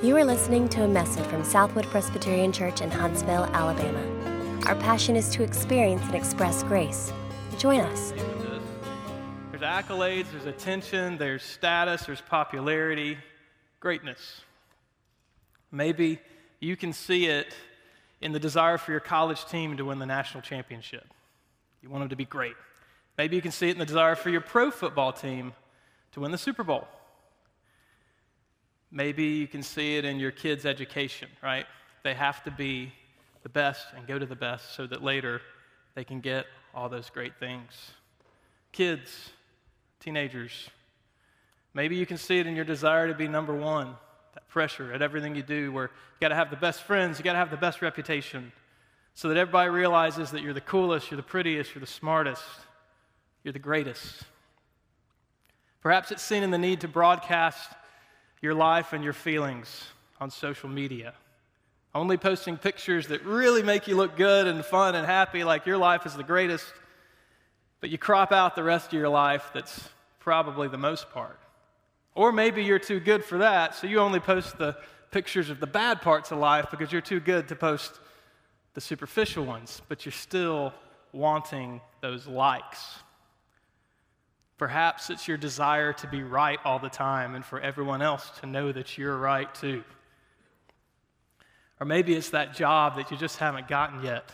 You are listening to a message from Southwood Presbyterian Church in Huntsville, Alabama. Our passion is to experience and express grace. Join us. There's accolades, there's attention, there's status, there's popularity, greatness. Maybe you can see it in the desire for your college team to win the national championship. You want them to be great. Maybe you can see it in the desire for your pro football team to win the Super Bowl. Maybe you can see it in your kids' education, right? They have to be the best and go to the best so that later they can get all those great things. Kids, teenagers, maybe you can see it in your desire to be number one, that pressure at everything you do, where you got to have the best friends, you got to have the best reputation, so that everybody realizes that you're the coolest, you're the prettiest, you're the smartest, you're the greatest. Perhaps it's seen in the need to broadcast your life and your feelings on social media. Only posting pictures that really make you look good and fun and happy, like your life is the greatest, but you crop out the rest of your life that's probably the most part. Or maybe you're too good for that, so you only post the pictures of the bad parts of life because you're too good to post the superficial ones, but you're still wanting those likes. Perhaps it's your desire to be right all the time and for everyone else to know that you're right too. Or maybe it's that job that you just haven't gotten yet.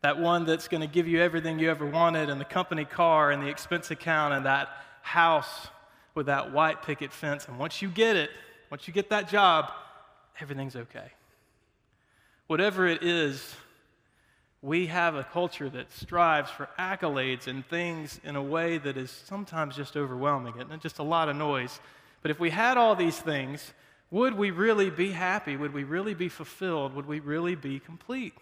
That one that's going to give you everything you ever wanted and the company car and the expense account and that house with that white picket fence. And once you get it, once you get that job, everything's okay. Whatever it is we have a culture that strives for accolades and things in a way that is sometimes just overwhelming and just a lot of noise. But if we had all these things, would we really be happy? Would we really be fulfilled? Would we really be complete?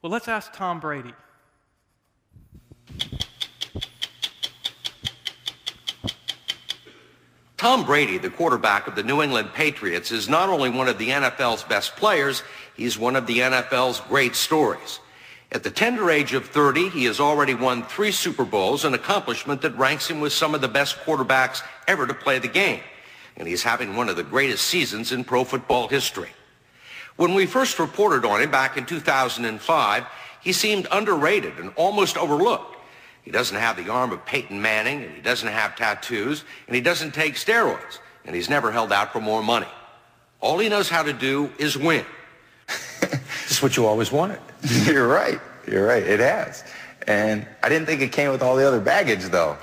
Well, let's ask Tom Brady. Tom Brady, the quarterback of the New England Patriots, is not only one of the NFL's best players, he's one of the NFL's great stories. At the tender age of 30, he has already won three Super Bowls, an accomplishment that ranks him with some of the best quarterbacks ever to play the game. And he's having one of the greatest seasons in pro football history. When we first reported on him back in 2005, he seemed underrated and almost overlooked. He doesn't have the arm of Peyton Manning, and he doesn't have tattoos, and he doesn't take steroids, and he's never held out for more money. All he knows how to do is win. This is what you always wanted. You're right. You're right. It has. And I didn't think it came with all the other baggage, though.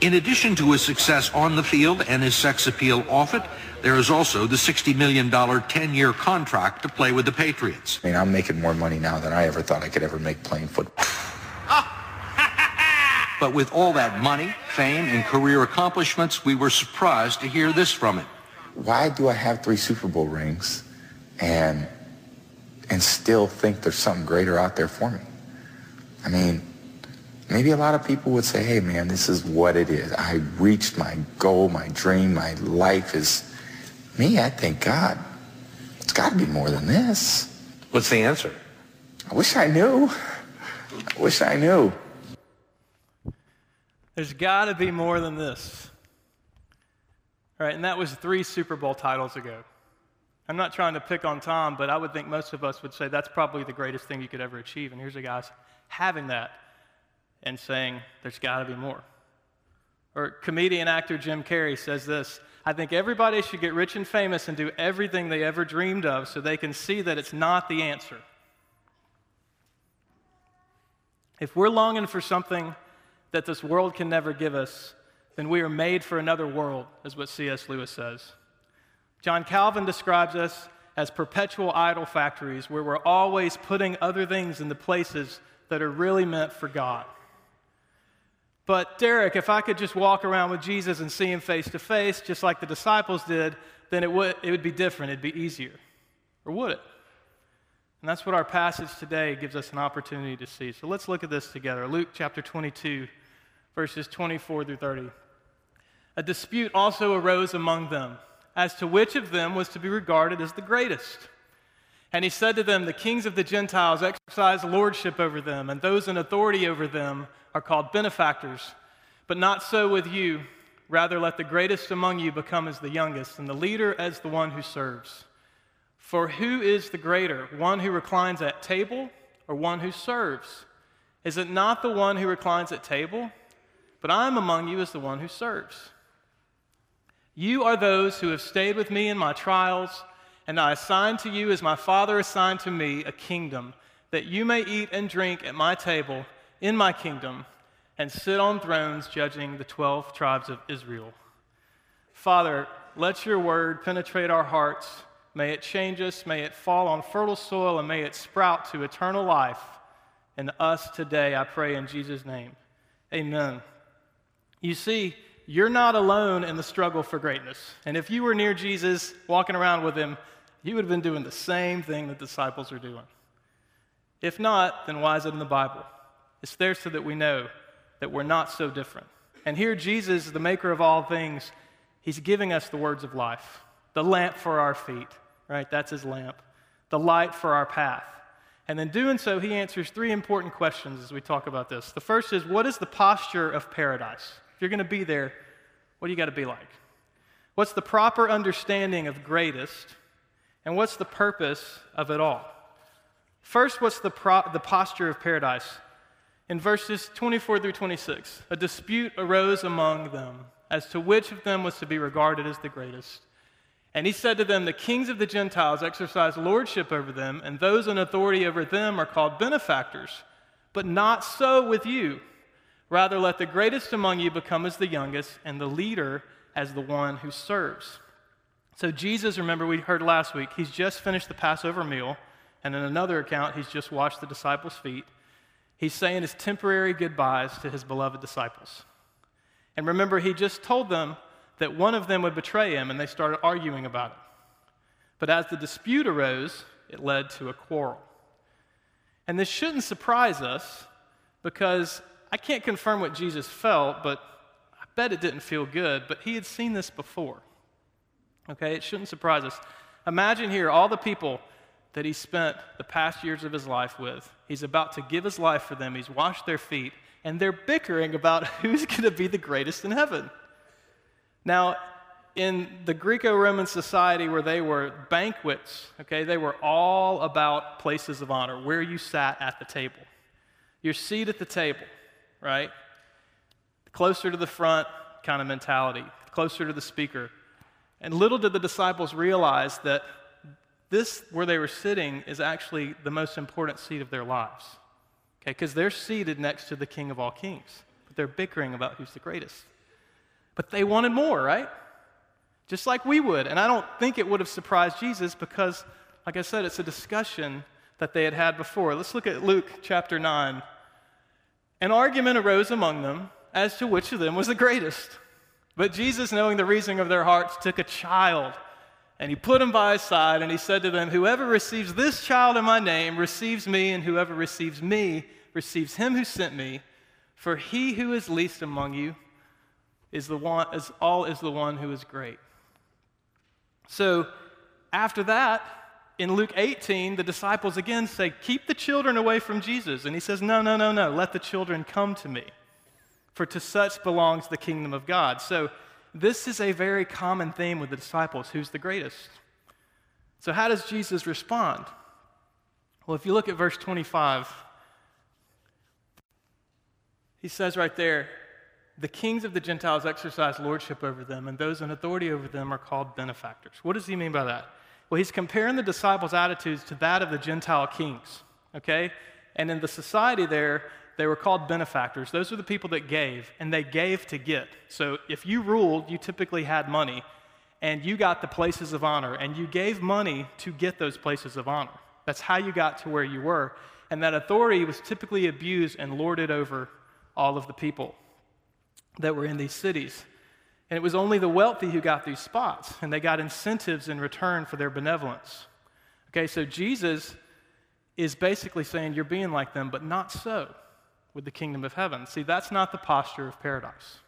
In addition to his success on the field and his sex appeal off it, there is also the $60 million 10-year contract to play with the Patriots. I mean, I'm making more money now than I ever thought I could ever make playing football. But with all that money, fame, and career accomplishments, we were surprised to hear this from him. Why do I have three Super Bowl rings and and still think there's something greater out there for me? I mean, maybe a lot of people would say, hey man, this is what it is. I reached my goal, my dream, my life is me, I thank God, it's got to be more than this. What's the answer? I wish I knew. I wish I knew. There's got to be more than this. All right, and that was three Super Bowl titles ago. I'm not trying to pick on Tom, but I would think most of us would say that's probably the greatest thing you could ever achieve. And here's a guy having that and saying, there's got to be more. Or comedian actor Jim Carrey says this I think everybody should get rich and famous and do everything they ever dreamed of so they can see that it's not the answer. If we're longing for something that this world can never give us, then we are made for another world, is what C.S. Lewis says. John Calvin describes us as perpetual idol factories where we're always putting other things in the places that are really meant for God. But, Derrick, if I could just walk around with Jesus and see him face to face, just like the disciples did, then it would, it would be different. It'd be easier. Or would it? And that's what our passage today gives us an opportunity to see. So let's look at this together. Luke chapter 22, verses 24 through 30. A dispute also arose among them as to which of them was to be regarded as the greatest. And he said to them, The kings of the Gentiles exercise lordship over them, and those in authority over them are called benefactors. But not so with you. Rather, let the greatest among you become as the youngest, and the leader as the one who serves. For who is the greater, one who reclines at table or one who serves? Is it not the one who reclines at table? But I am among you as the one who serves. You are those who have stayed with me in my trials, and I assign to you, as my Father assigned to me, a kingdom, that you may eat and drink at my table in my kingdom and sit on thrones judging the 12 tribes of Israel. Father, let your word penetrate our hearts. May it change us. May it fall on fertile soil and may it sprout to eternal life in us today. I pray in Jesus' name. Amen. You see, you're not alone in the struggle for greatness. And if you were near Jesus, walking around with him, you would have been doing the same thing the disciples are doing. If not, then why is it in the Bible? It's there so that we know that we're not so different. And here, Jesus, the maker of all things, he's giving us the words of life the lamp for our feet, right? That's his lamp. The light for our path. And in doing so, he answers three important questions as we talk about this. The first is what is the posture of paradise? If you're going to be there, what do you got to be like? What's the proper understanding of greatest? And what's the purpose of it all? First, what's the, pro- the posture of paradise? In verses 24 through 26, a dispute arose among them as to which of them was to be regarded as the greatest. And he said to them, The kings of the Gentiles exercise lordship over them, and those in authority over them are called benefactors. But not so with you. Rather, let the greatest among you become as the youngest, and the leader as the one who serves. So, Jesus, remember, we heard last week, he's just finished the Passover meal, and in another account, he's just washed the disciples' feet. He's saying his temporary goodbyes to his beloved disciples. And remember, he just told them that one of them would betray him, and they started arguing about it. But as the dispute arose, it led to a quarrel. And this shouldn't surprise us because I can't confirm what Jesus felt, but I bet it didn't feel good, but he had seen this before. Okay, it shouldn't surprise us. Imagine here all the people that he spent the past years of his life with. He's about to give his life for them. He's washed their feet, and they're bickering about who's going to be the greatest in heaven. Now, in the Greco Roman society where they were banquets, okay, they were all about places of honor, where you sat at the table. Your seat at the table, right? Closer to the front kind of mentality, closer to the speaker. And little did the disciples realize that this, where they were sitting, is actually the most important seat of their lives. Okay, because they're seated next to the King of all kings, but they're bickering about who's the greatest. But they wanted more, right? Just like we would. And I don't think it would have surprised Jesus because, like I said, it's a discussion that they had had before. Let's look at Luke chapter 9. An argument arose among them as to which of them was the greatest. But Jesus, knowing the reasoning of their hearts, took a child and he put him by his side, and he said to them, Whoever receives this child in my name receives me, and whoever receives me receives him who sent me. For he who is least among you is the one, is all is the one who is great. So after that, in Luke 18, the disciples again say, Keep the children away from Jesus. And he says, No, no, no, no. Let the children come to me. For to such belongs the kingdom of God. So this is a very common theme with the disciples who's the greatest? So, how does Jesus respond? Well, if you look at verse 25, he says right there, the kings of the Gentiles exercise lordship over them, and those in authority over them are called benefactors. What does he mean by that? Well, he's comparing the disciples' attitudes to that of the Gentile kings, okay? And in the society there, they were called benefactors. Those are the people that gave, and they gave to get. So if you ruled, you typically had money, and you got the places of honor, and you gave money to get those places of honor. That's how you got to where you were. And that authority was typically abused and lorded over all of the people that were in these cities. And it was only the wealthy who got these spots, and they got incentives in return for their benevolence. Okay, so Jesus is basically saying, You're being like them, but not so with the kingdom of heaven. See, that's not the posture of paradise.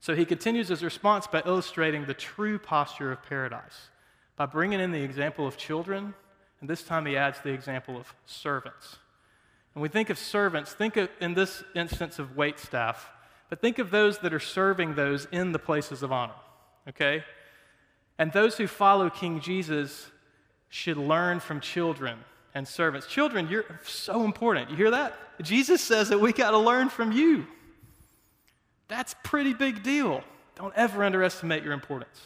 So he continues his response by illustrating the true posture of paradise by bringing in the example of children, and this time he adds the example of servants. When we think of servants, think of, in this instance of wait staff, but think of those that are serving those in the places of honor, okay? And those who follow King Jesus should learn from children and servants. Children, you're so important. You hear that? Jesus says that we got to learn from you. That's pretty big deal. Don't ever underestimate your importance.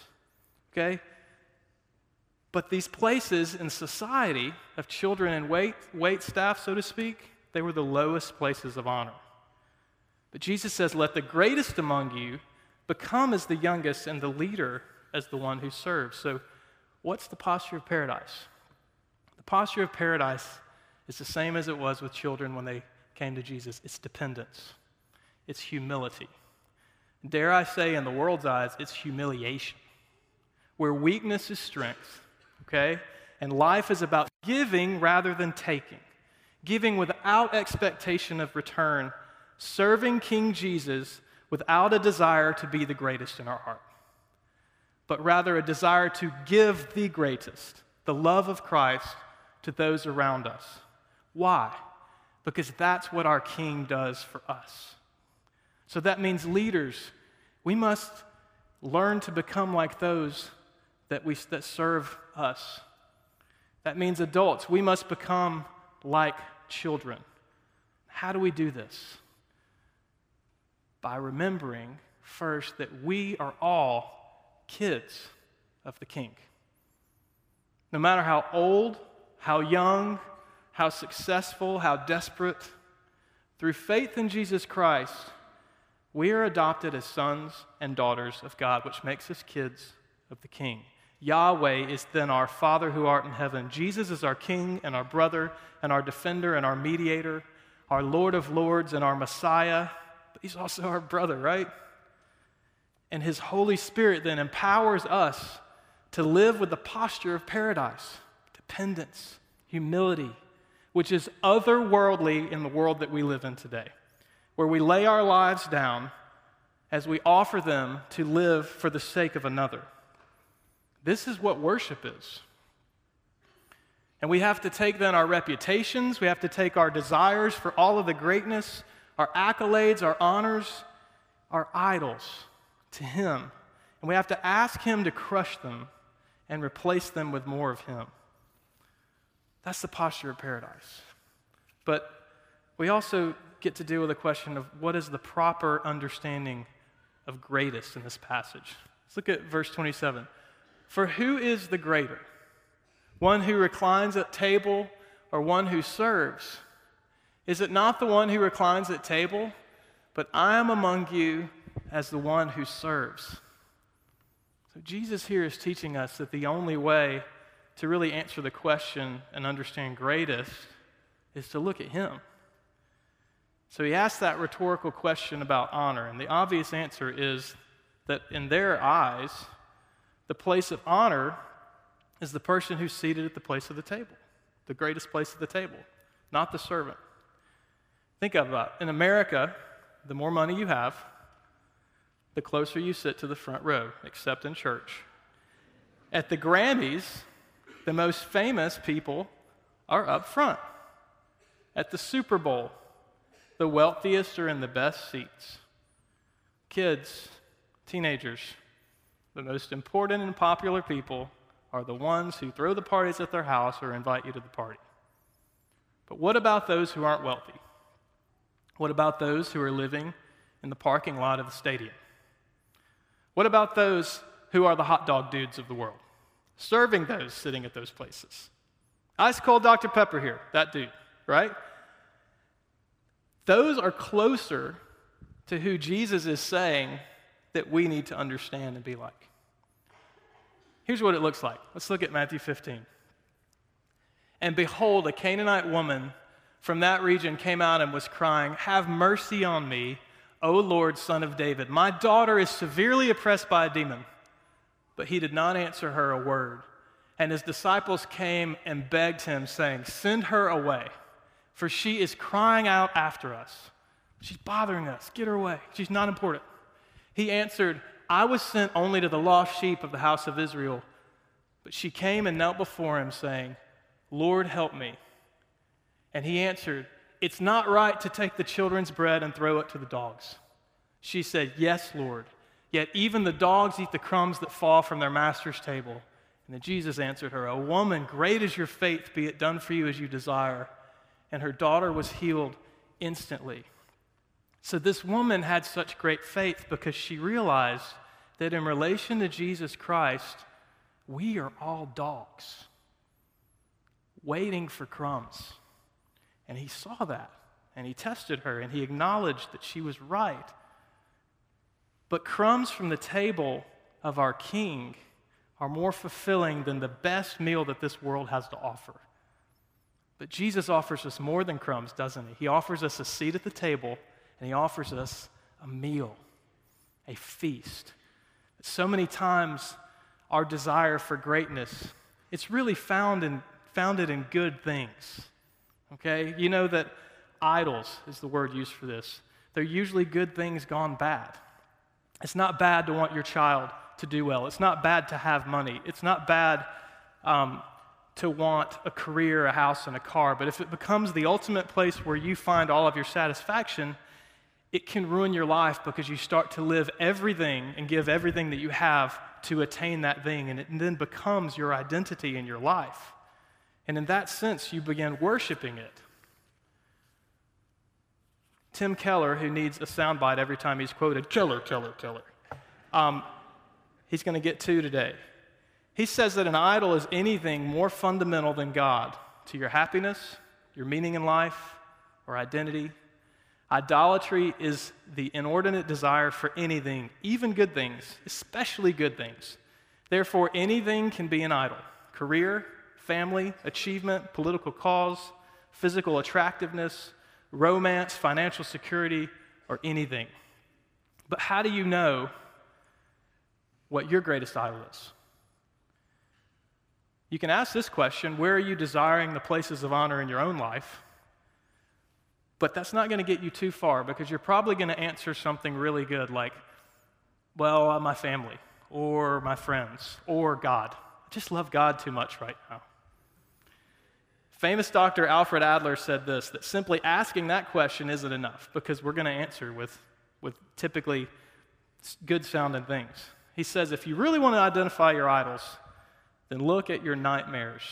Okay? But these places in society of children and wait, wait staff, so to speak, they were the lowest places of honor. But Jesus says, Let the greatest among you become as the youngest and the leader as the one who serves. So, what's the posture of paradise? The posture of paradise is the same as it was with children when they came to Jesus it's dependence, it's humility. Dare I say, in the world's eyes, it's humiliation, where weakness is strength, okay? And life is about giving rather than taking, giving without expectation of return, serving King Jesus without a desire to be the greatest in our heart, but rather a desire to give the greatest, the love of Christ, to those around us. Why? Because that's what our King does for us. So that means leaders, we must learn to become like those that, we, that serve us. That means adults, we must become like children. How do we do this? By remembering first that we are all kids of the King. No matter how old, how young, how successful, how desperate, through faith in Jesus Christ, we are adopted as sons and daughters of God, which makes us kids of the King. Yahweh is then our Father who art in heaven. Jesus is our King and our brother and our defender and our mediator, our Lord of lords and our Messiah. But He's also our brother, right? And His Holy Spirit then empowers us to live with the posture of paradise dependence, humility, which is otherworldly in the world that we live in today where we lay our lives down as we offer them to live for the sake of another. This is what worship is. And we have to take then our reputations, we have to take our desires for all of the greatness, our accolades, our honors, our idols to Him. And we have to ask Him to crush them and replace them with more of Him. That's the posture of paradise. But we also get to deal with the question of what is the proper understanding of greatest in this passage. Let's look at verse 27. For who is the greater? One who reclines at table or one who serves? Is it not the one who reclines at table? But I am among you as the one who serves. So Jesus here is teaching us that the only way to really answer the question and understand greatest is to look at him. So he asks that rhetorical question about honor, and the obvious answer is that in their eyes, the place of honor is the person who's seated at the place of the table, the greatest place of the table, not the servant. Think about uh, it. In America, the more money you have, the closer you sit to the front row, except in church. At the Grammys, the most famous people are up front. At the Super Bowl, the wealthiest are in the best seats. Kids, teenagers, the most important and popular people are the ones who throw the parties at their house or invite you to the party. But what about those who aren't wealthy? What about those who are living in the parking lot of the stadium? What about those who are the hot dog dudes of the world, serving those sitting at those places? Ice cold Dr. Pepper here, that dude, right? Those are closer to who Jesus is saying that we need to understand and be like. Here's what it looks like. Let's look at Matthew 15. And behold, a Canaanite woman from that region came out and was crying, Have mercy on me, O Lord, son of David. My daughter is severely oppressed by a demon. But he did not answer her a word. And his disciples came and begged him, saying, Send her away for she is crying out after us. She's bothering us. Get her away. She's not important. He answered, I was sent only to the lost sheep of the house of Israel. But she came and knelt before him, saying, Lord, help me. And he answered, It's not right to take the children's bread and throw it to the dogs. She said, Yes, Lord. Yet even the dogs eat the crumbs that fall from their master's table. And then Jesus answered her, O woman, great is your faith, be it done for you as you desire. And her daughter was healed instantly. So this woman had such great faith because she realized that in relation to Jesus Christ, we are all dogs waiting for crumbs. And he saw that and he tested her and he acknowledged that she was right. But crumbs from the table of our King are more fulfilling than the best meal that this world has to offer. But Jesus offers us more than crumbs, doesn't he? He offers us a seat at the table and he offers us a meal, a feast. So many times, our desire for greatness, it's really found in, founded in good things. Okay? You know that idols is the word used for this. They're usually good things gone bad. It's not bad to want your child to do well. It's not bad to have money. It's not bad um, to want a career, a house, and a car. But if it becomes the ultimate place where you find all of your satisfaction, it can ruin your life because you start to live everything and give everything that you have to attain that thing, and it then becomes your identity in your life. And in that sense, you begin worshiping it. Tim Keller, who needs a soundbite every time he's quoted, Keller, Keller, Keller, um, he's going to get two today. He says that an idol is anything more fundamental than God to your happiness, your meaning in life, or identity. Idolatry is the inordinate desire for anything, even good things, especially good things. Therefore, anything can be an idol career, family, achievement, political cause, physical attractiveness, romance, financial security, or anything. But how do you know what your greatest idol is? You can ask this question where are you desiring the places of honor in your own life? But that's not going to get you too far because you're probably going to answer something really good like, well, uh, my family, or my friends, or God. I just love God too much right now. Famous doctor Alfred Adler said this that simply asking that question isn't enough because we're going to answer with, with typically good sounding things. He says if you really want to identify your idols, then look at your nightmares.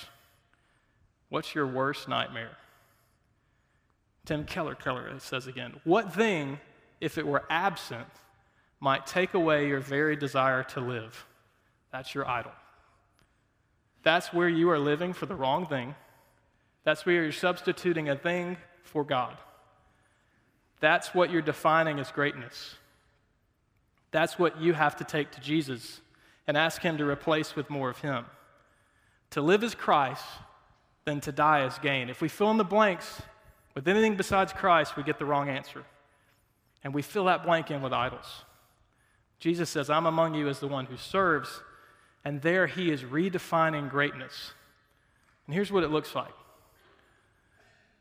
What's your worst nightmare? Tim Keller, Keller says again, what thing, if it were absent, might take away your very desire to live? That's your idol. That's where you are living for the wrong thing that's where you're substituting a thing for God. That's what you're defining as greatness. That's what you have to take to Jesus and ask Him to replace with more of Him. To live as Christ, then to die as gain. If we fill in the blanks with anything besides Christ, we get the wrong answer. And we fill that blank in with idols. Jesus says, I'm among you as the one who serves, and there He is redefining greatness. And here's what it looks like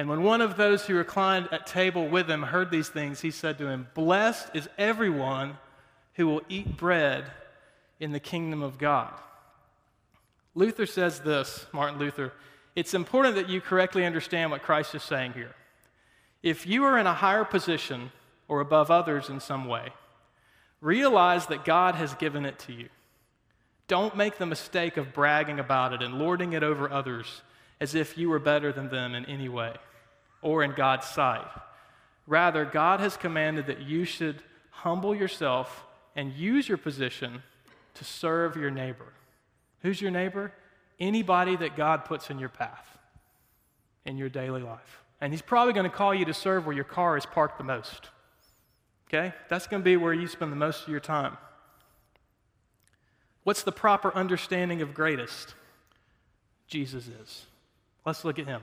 And when one of those who reclined at table with him heard these things, he said to him, Blessed is everyone who will eat bread in the kingdom of God. Luther says this, Martin Luther, it's important that you correctly understand what Christ is saying here. If you are in a higher position or above others in some way, realize that God has given it to you. Don't make the mistake of bragging about it and lording it over others as if you were better than them in any way or in God's sight. Rather, God has commanded that you should humble yourself and use your position to serve your neighbor. Who's your neighbor? Anybody that God puts in your path in your daily life. And He's probably going to call you to serve where your car is parked the most. Okay? That's going to be where you spend the most of your time. What's the proper understanding of greatest? Jesus is. Let's look at Him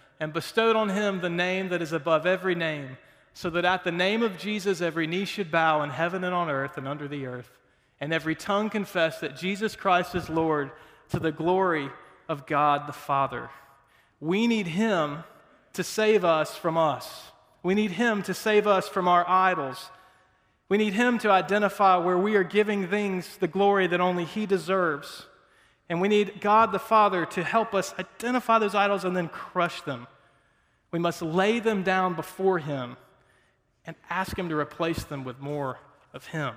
and bestowed on him the name that is above every name, so that at the name of Jesus every knee should bow in heaven and on earth and under the earth and every tongue confess that Jesus Christ is Lord to the glory of God the Father. We need Him to save us from us. We need Him to save us from our idols. We need Him to identify where we are giving things the glory that only He deserves. And we need God the Father to help us identify those idols and then crush them. We must lay them down before Him and ask Him to replace them with more of Him.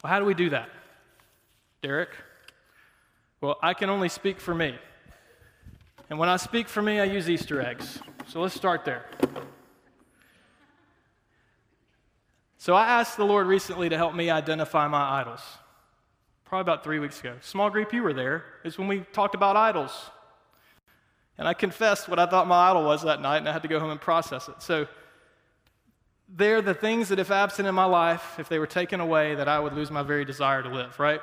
Well, how do we do that? Derrick? Well, I can only speak for me. And when I speak for me, I use Easter eggs. So let's start there. So I asked the Lord recently to help me identify my idols. Probably about three weeks ago. Small group, you were there. Is when we talked about idols. And I confessed what I thought my idol was that night, and I had to go home and process it. So they're the things that, if absent in my life, if they were taken away, that I would lose my very desire to live, right?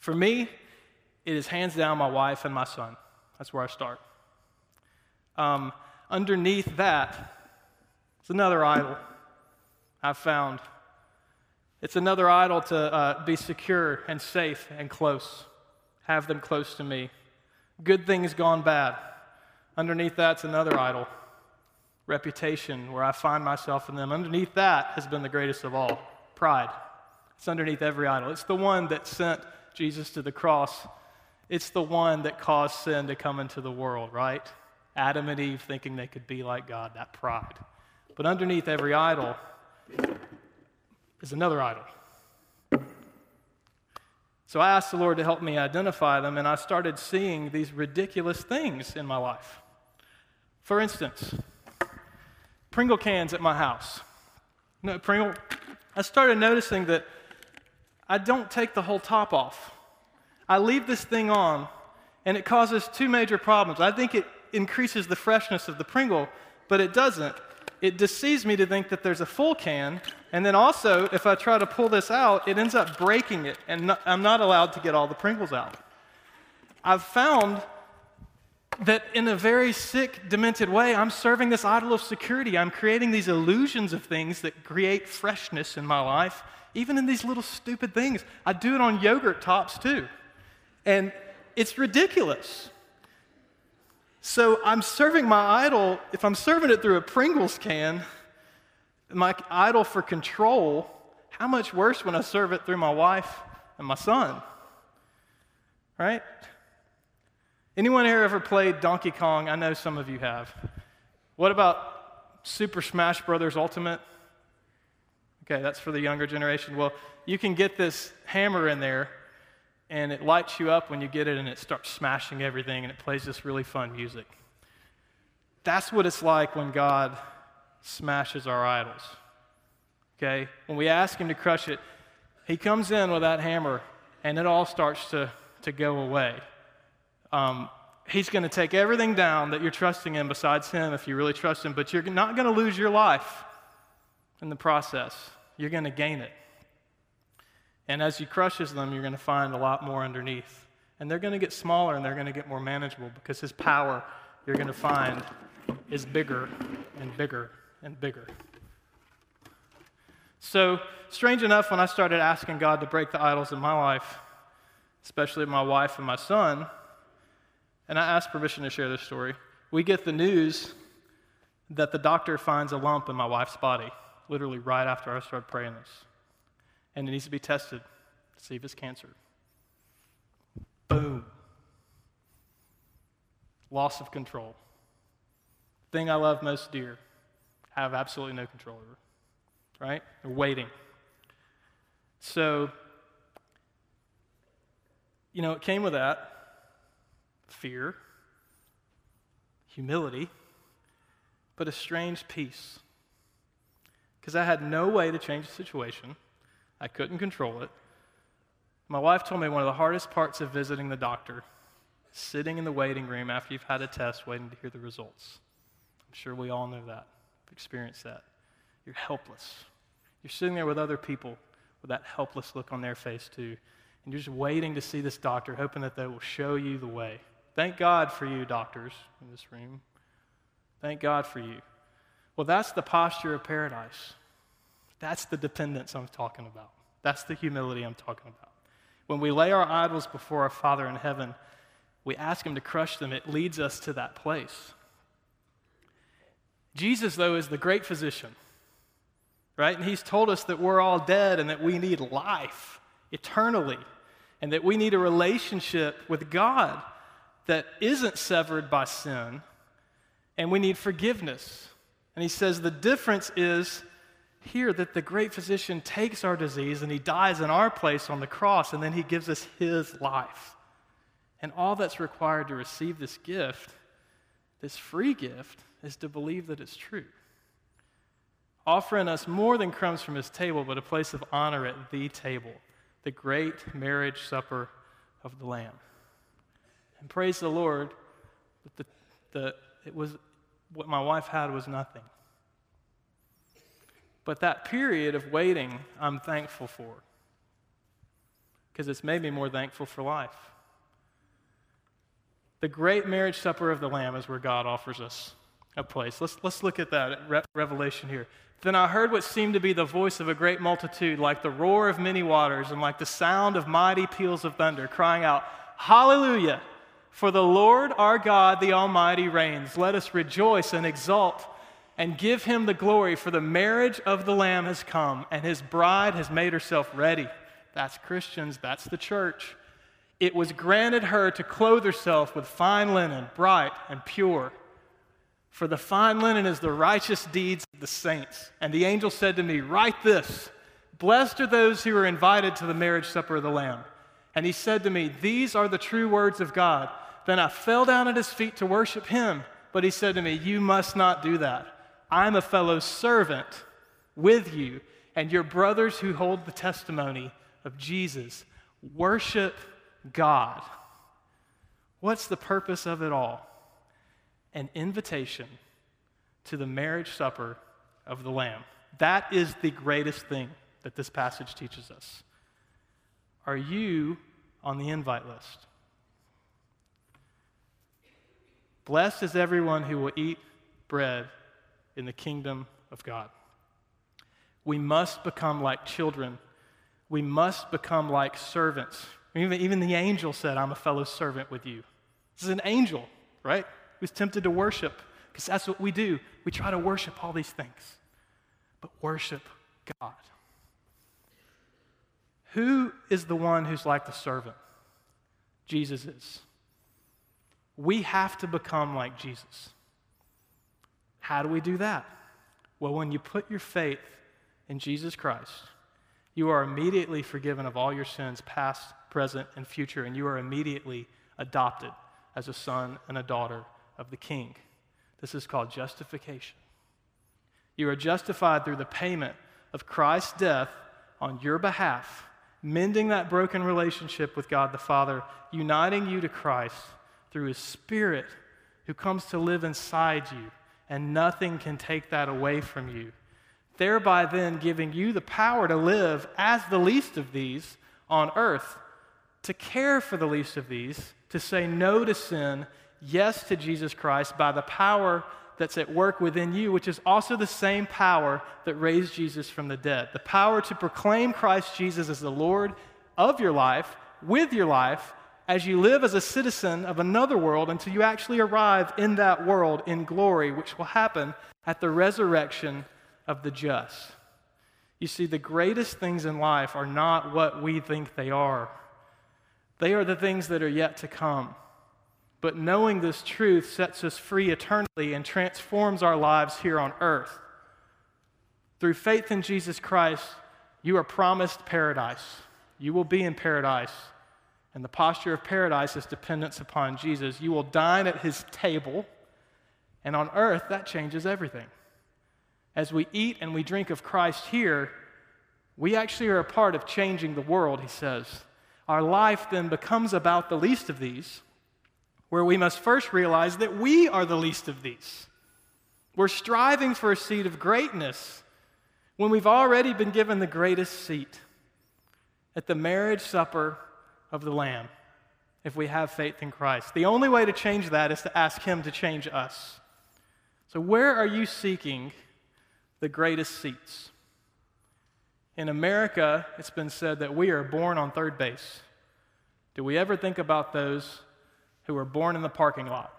For me, it is hands down my wife and my son. That's where I start. Um, underneath that, it's another idol I've found. It's another idol to uh, be secure and safe and close, have them close to me. Good things gone bad. Underneath that's another idol reputation, where I find myself in them. Underneath that has been the greatest of all pride. It's underneath every idol. It's the one that sent Jesus to the cross. It's the one that caused sin to come into the world, right? Adam and Eve thinking they could be like God, that pride. But underneath every idol is another idol. So I asked the Lord to help me identify them, and I started seeing these ridiculous things in my life. For instance, Pringle cans at my house. No, Pringle, I started noticing that I don't take the whole top off. I leave this thing on, and it causes two major problems. I think it increases the freshness of the Pringle, but it doesn't. It deceives me to think that there's a full can, and then also, if I try to pull this out, it ends up breaking it, and I'm not allowed to get all the Pringles out. I've found that in a very sick, demented way, I'm serving this idol of security. I'm creating these illusions of things that create freshness in my life, even in these little stupid things. I do it on yogurt tops too. And it's ridiculous. So I'm serving my idol, if I'm serving it through a Pringles can, my idol for control, how much worse when I serve it through my wife and my son? Right? Anyone here ever played Donkey Kong? I know some of you have. What about Super Smash Brothers Ultimate? Okay, that's for the younger generation. Well, you can get this hammer in there, and it lights you up when you get it, and it starts smashing everything, and it plays this really fun music. That's what it's like when God smashes our idols. Okay? When we ask Him to crush it, He comes in with that hammer, and it all starts to, to go away um, he's going to take everything down that you're trusting in besides him if you really trust him, but you're not going to lose your life in the process. You're going to gain it. And as he crushes them, you're going to find a lot more underneath. And they're going to get smaller and they're going to get more manageable because his power, you're going to find, is bigger and bigger and bigger. So, strange enough, when I started asking God to break the idols in my life, especially my wife and my son, and I asked permission to share this story. We get the news that the doctor finds a lump in my wife's body, literally right after I started praying this. And it needs to be tested to see if it's cancer. Boom. Loss of control. Thing I love most dear, have absolutely no control over. Right? They're waiting. So, you know, it came with that fear, humility, but a strange peace. Because I had no way to change the situation, I couldn't control it. My wife told me one of the hardest parts of visiting the doctor, sitting in the waiting room after you've had a test waiting to hear the results. I'm sure we all know that, experienced that. You're helpless. You're sitting there with other people with that helpless look on their face, too. And you're just waiting to see this doctor, hoping that they will show you the way. Thank God for you, doctors in this room. Thank God for you. Well, that's the posture of paradise. That's the dependence I'm talking about. That's the humility I'm talking about. When we lay our idols before our Father in heaven, we ask Him to crush them. It leads us to that place. Jesus, though, is the great physician, right? And He's told us that we're all dead and that we need life eternally and that we need a relationship with God that isn't severed by sin and we need forgiveness. And He says the difference is here that the great physician takes our disease and he dies in our place on the cross, and then he gives us his life. And all that's required to receive this gift, this free gift, is to believe that it's true. Offering us more than crumbs from his table, but a place of honor at the table, the great marriage supper of the Lamb. And praise the Lord that the, the, it was what my wife had was nothing. But that period of waiting, I'm thankful for because it's made me more thankful for life. The great marriage supper of the Lamb is where God offers us a place. Let's, let's look at that at Re- Revelation here. Then I heard what seemed to be the voice of a great multitude, like the roar of many waters and like the sound of mighty peals of thunder, crying out, Hallelujah! For the Lord our God, the Almighty, reigns. Let us rejoice and exult and give him the glory, for the marriage of the Lamb has come, and his bride has made herself ready. That's Christians, that's the church. It was granted her to clothe herself with fine linen, bright and pure. For the fine linen is the righteous deeds of the saints. And the angel said to me, Write this Blessed are those who are invited to the marriage supper of the Lamb. And he said to me, These are the true words of God. Then I fell down at his feet to worship him. But he said to me, You must not do that. I'm a fellow servant with you and your brothers who hold the testimony of Jesus. Worship God. What's the purpose of it all? An invitation to the marriage supper of the Lamb. That is the greatest thing that this passage teaches us. Are you on the invite list? Blessed is everyone who will eat bread in the kingdom of God. We must become like children. We must become like servants. Even, even the angel said, I'm a fellow servant with you. This is an angel, right? Who's tempted to worship, because that's what we do. We try to worship all these things, but worship God. Who is the one who's like the servant? Jesus is. We have to become like Jesus. How do we do that? Well, when you put your faith in Jesus Christ, you are immediately forgiven of all your sins, past, present, and future, and you are immediately adopted as a son and a daughter of the King. This is called justification. You are justified through the payment of Christ's death on your behalf, mending that broken relationship with God the Father, uniting you to Christ through His Spirit who comes to live inside you and nothing can take that away from you. Thereby, then, giving you the power to live as the least of these on earth, to care for the least of these, to say no to sin, yes to Jesus Christ by the power that's at work within you, which is also the same power that raised Jesus from the dead. The power to proclaim Christ Jesus as the Lord of your life, with your life, as you live as a citizen of another world until you actually arrive in that world in glory, which will happen at the resurrection of the just. You see, the greatest things in life are not what we think they are, they are the things that are yet to come. But knowing this truth sets us free eternally and transforms our lives here on earth. Through faith in Jesus Christ, you are promised paradise. You will be in paradise and the posture of paradise is dependence upon Jesus. You will dine at his table, and on earth, that changes everything. As we eat and we drink of Christ here, we actually are a part of changing the world, he says. Our life then becomes about the least of these, where we must first realize that we are the least of these. We're striving for a seat of greatness when we've already been given the greatest seat at the marriage supper of the Lamb if we have faith in Christ. The only way to change that is to ask Him to change us. So, where are you seeking the greatest seats? In America, it's been said that we are born on third base. Do we ever think about those who are born in the parking lot?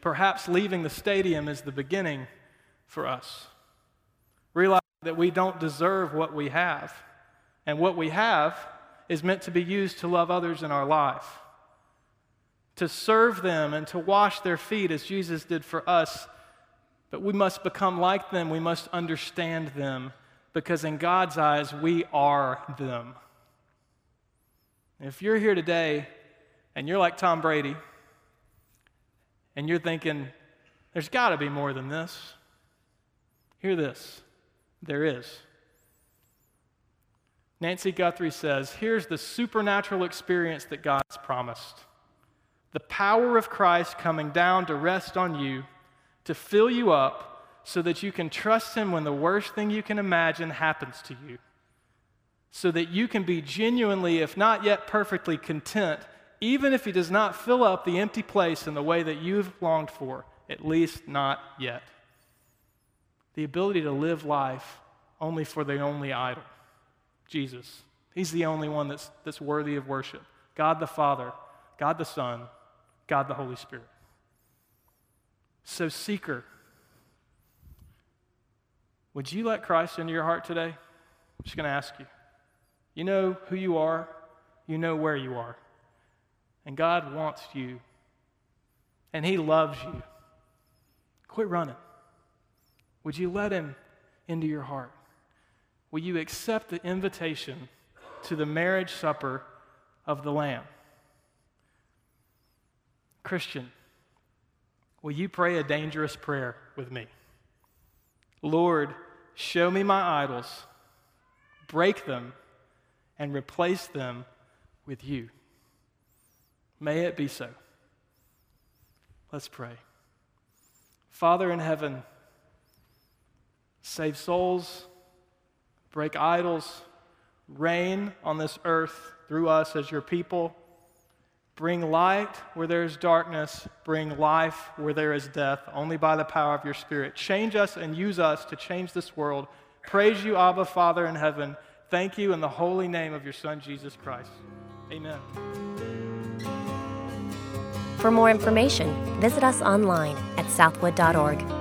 Perhaps leaving the stadium is the beginning for us. Realize that we don't deserve what we have, and what we have is meant to be used to love others in our life, to serve them and to wash their feet as Jesus did for us. But we must become like them, we must understand them, because in God's eyes, we are them. If you're here today and you're like Tom Brady, and you're thinking, there's got to be more than this, hear this there is. Nancy Guthrie says, here's the supernatural experience that God's promised. The power of Christ coming down to rest on you, to fill you up, so that you can trust Him when the worst thing you can imagine happens to you, so that you can be genuinely, if not yet perfectly, content, even if He does not fill up the empty place in the way that you've longed for, at least not yet. The ability to live life only for the only idol, Jesus. He's the only one that's, that's worthy of worship God the Father, God the Son, God the Holy Spirit. So, seeker, would you let Christ into your heart today? I'm just going to ask you. You know who you are, you know where you are. And God wants you, and He loves you. Quit running. Would you let Him into your heart? Will you accept the invitation to the marriage supper of the Lamb? Christian, will you pray a dangerous prayer with me? Lord, show me my idols, break them, and replace them with you. May it be so. Let's pray. Father in heaven, save souls, break idols, reign on this earth through us as your people. Bring light where there is darkness, bring life where there is death, only by the power of your Spirit. Change us and use us to change this world. Praise you, Abba, Father in heaven. Thank you in the holy name of your Son, Jesus Christ. Amen. For more information, visit us online at southwood.org.